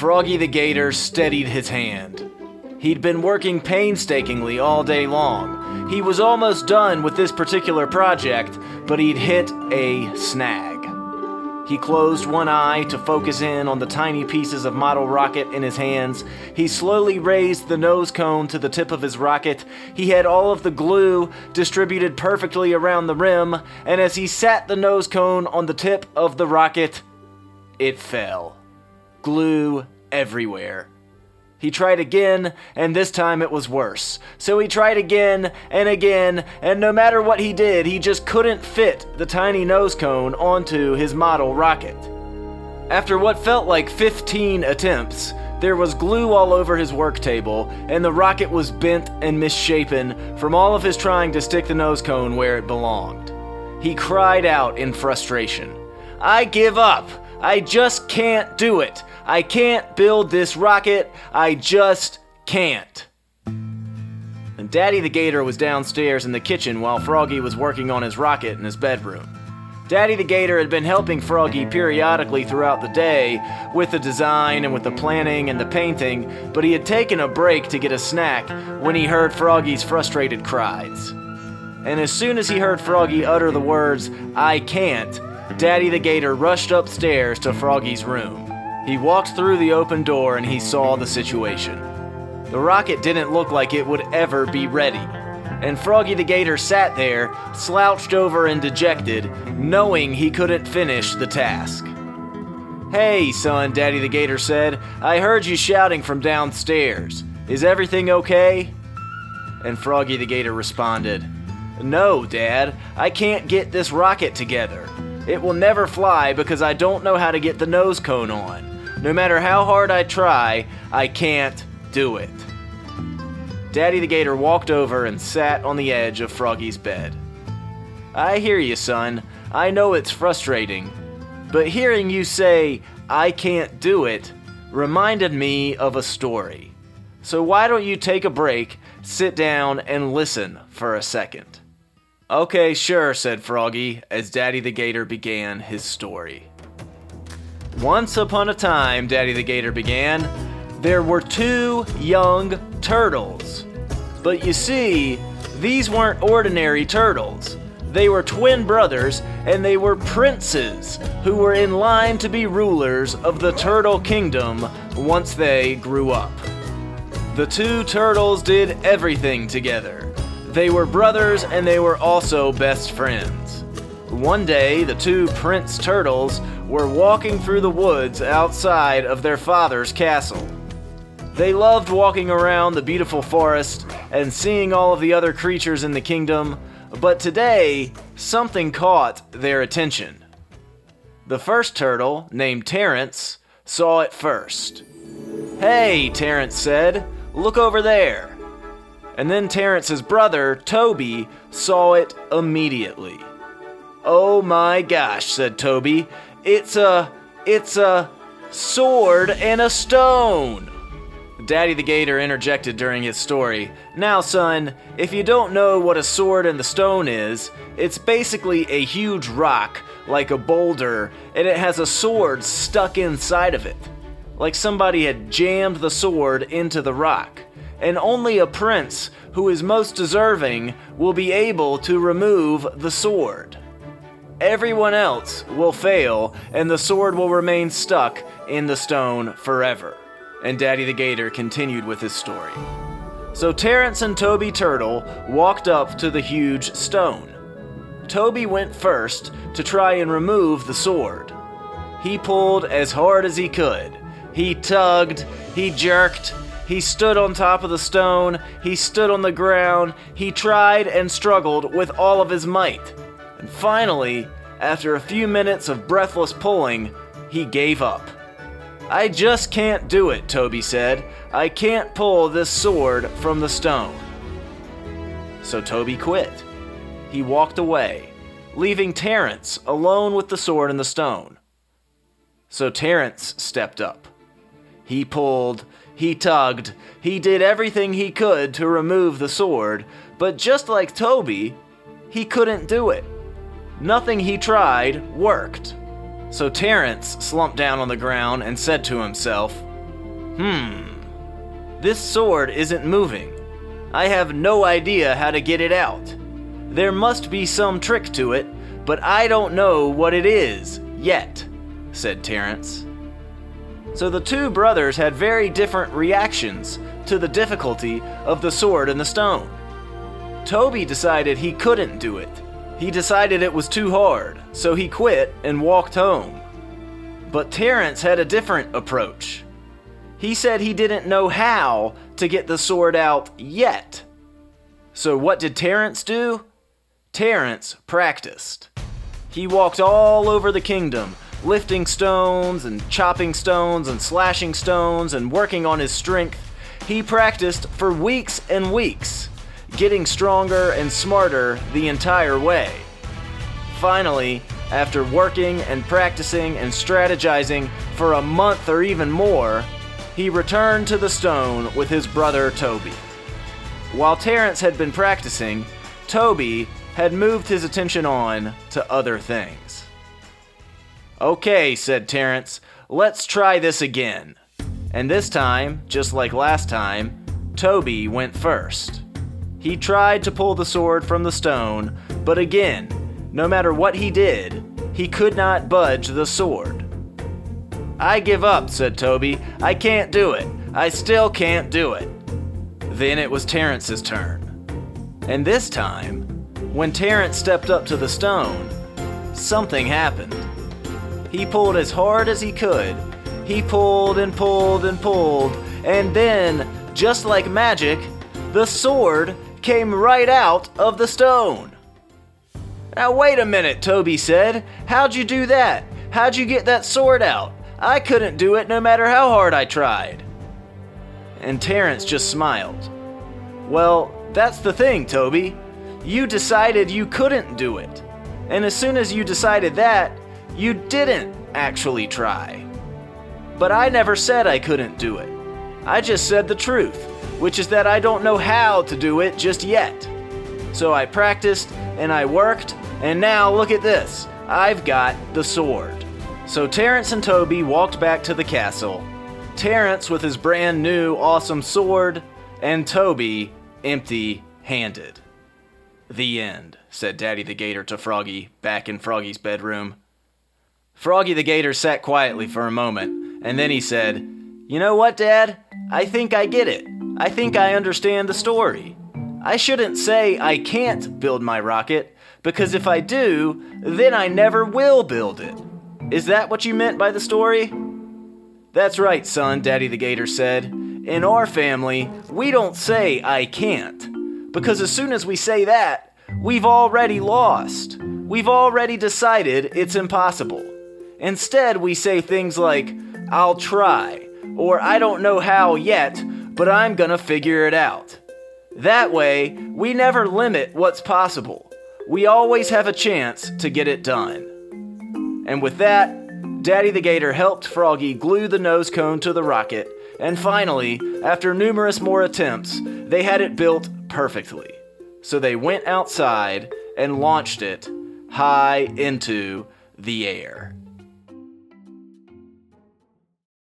Froggy the Gator steadied his hand. He'd been working painstakingly all day long. He was almost done with this particular project, but he'd hit a snag. He closed one eye to focus in on the tiny pieces of model rocket in his hands. He slowly raised the nose cone to the tip of his rocket. He had all of the glue distributed perfectly around the rim, and as he sat the nose cone on the tip of the rocket, it fell. Glue everywhere. He tried again, and this time it was worse. So he tried again and again, and no matter what he did, he just couldn't fit the tiny nose cone onto his model rocket. After what felt like 15 attempts, there was glue all over his work table, and the rocket was bent and misshapen from all of his trying to stick the nose cone where it belonged. He cried out in frustration I give up! I just can't do it! I can't build this rocket. I just can't. And Daddy the Gator was downstairs in the kitchen while Froggy was working on his rocket in his bedroom. Daddy the Gator had been helping Froggy periodically throughout the day with the design and with the planning and the painting, but he had taken a break to get a snack when he heard Froggy's frustrated cries. And as soon as he heard Froggy utter the words, I can't, Daddy the Gator rushed upstairs to Froggy's room. He walked through the open door and he saw the situation. The rocket didn't look like it would ever be ready. And Froggy the Gator sat there, slouched over and dejected, knowing he couldn't finish the task. Hey, son, Daddy the Gator said. I heard you shouting from downstairs. Is everything okay? And Froggy the Gator responded, No, Dad, I can't get this rocket together. It will never fly because I don't know how to get the nose cone on. No matter how hard I try, I can't do it. Daddy the Gator walked over and sat on the edge of Froggy's bed. I hear you, son. I know it's frustrating. But hearing you say, I can't do it, reminded me of a story. So why don't you take a break, sit down, and listen for a second? Okay, sure, said Froggy as Daddy the Gator began his story. Once upon a time, Daddy the Gator began, there were two young turtles. But you see, these weren't ordinary turtles. They were twin brothers, and they were princes who were in line to be rulers of the Turtle Kingdom once they grew up. The two turtles did everything together. They were brothers and they were also best friends. One day, the two prince turtles were walking through the woods outside of their father's castle. They loved walking around the beautiful forest and seeing all of the other creatures in the kingdom, but today, something caught their attention. The first turtle, named Terrence, saw it first. Hey, Terrence said, look over there. And then Terrence's brother, Toby, saw it immediately. Oh my gosh, said Toby. It's a. It's a sword and a stone. Daddy the Gator interjected during his story. Now, son, if you don't know what a sword and the stone is, it's basically a huge rock, like a boulder, and it has a sword stuck inside of it. Like somebody had jammed the sword into the rock. And only a prince who is most deserving will be able to remove the sword. Everyone else will fail, and the sword will remain stuck in the stone forever. And Daddy the Gator continued with his story. So Terrence and Toby Turtle walked up to the huge stone. Toby went first to try and remove the sword. He pulled as hard as he could. He tugged, he jerked, he stood on top of the stone, he stood on the ground, he tried and struggled with all of his might. And finally, after a few minutes of breathless pulling, he gave up. I just can't do it, Toby said. I can't pull this sword from the stone. So Toby quit. He walked away, leaving Terence alone with the sword and the stone. So Terence stepped up. He pulled, he tugged, he did everything he could to remove the sword, but just like Toby, he couldn't do it. Nothing he tried worked. So Terence slumped down on the ground and said to himself, Hmm. This sword isn't moving. I have no idea how to get it out. There must be some trick to it, but I don't know what it is yet, said Terence. So the two brothers had very different reactions to the difficulty of the sword and the stone. Toby decided he couldn't do it. He decided it was too hard, so he quit and walked home. But Terence had a different approach. He said he didn't know how to get the sword out yet. So what did Terence do? Terence practiced. He walked all over the kingdom, lifting stones and chopping stones and slashing stones and working on his strength. He practiced for weeks and weeks, getting stronger and smarter the entire way. Finally, after working and practicing and strategizing for a month or even more, he returned to the stone with his brother Toby. While Terence had been practicing, Toby had moved his attention on to other things. Okay, said Terence, let's try this again. And this time, just like last time, Toby went first. He tried to pull the sword from the stone, but again, no matter what he did, he could not budge the sword. I give up, said Toby. I can't do it. I still can't do it. Then it was Terence's turn. And this time, when Terence stepped up to the stone, something happened. He pulled as hard as he could. He pulled and pulled and pulled, and then, just like magic, the sword came right out of the stone. Now, wait a minute, Toby said. How'd you do that? How'd you get that sword out? I couldn't do it no matter how hard I tried. And Terence just smiled. Well, that's the thing, Toby. You decided you couldn't do it. And as soon as you decided that, you didn't actually try. But I never said I couldn't do it. I just said the truth, which is that I don't know how to do it just yet. So I practiced and I worked, and now look at this I've got the sword. So Terence and Toby walked back to the castle. Terence with his brand new awesome sword, and Toby empty handed. The end, said Daddy the Gator to Froggy back in Froggy's bedroom. Froggy the Gator sat quietly for a moment, and then he said, You know what, Dad? I think I get it. I think I understand the story. I shouldn't say I can't build my rocket, because if I do, then I never will build it. Is that what you meant by the story? That's right, son, Daddy the Gator said. In our family, we don't say I can't, because as soon as we say that, we've already lost. We've already decided it's impossible. Instead, we say things like, I'll try, or I don't know how yet, but I'm gonna figure it out. That way, we never limit what's possible. We always have a chance to get it done. And with that, Daddy the Gator helped Froggy glue the nose cone to the rocket, and finally, after numerous more attempts, they had it built perfectly. So they went outside and launched it high into the air.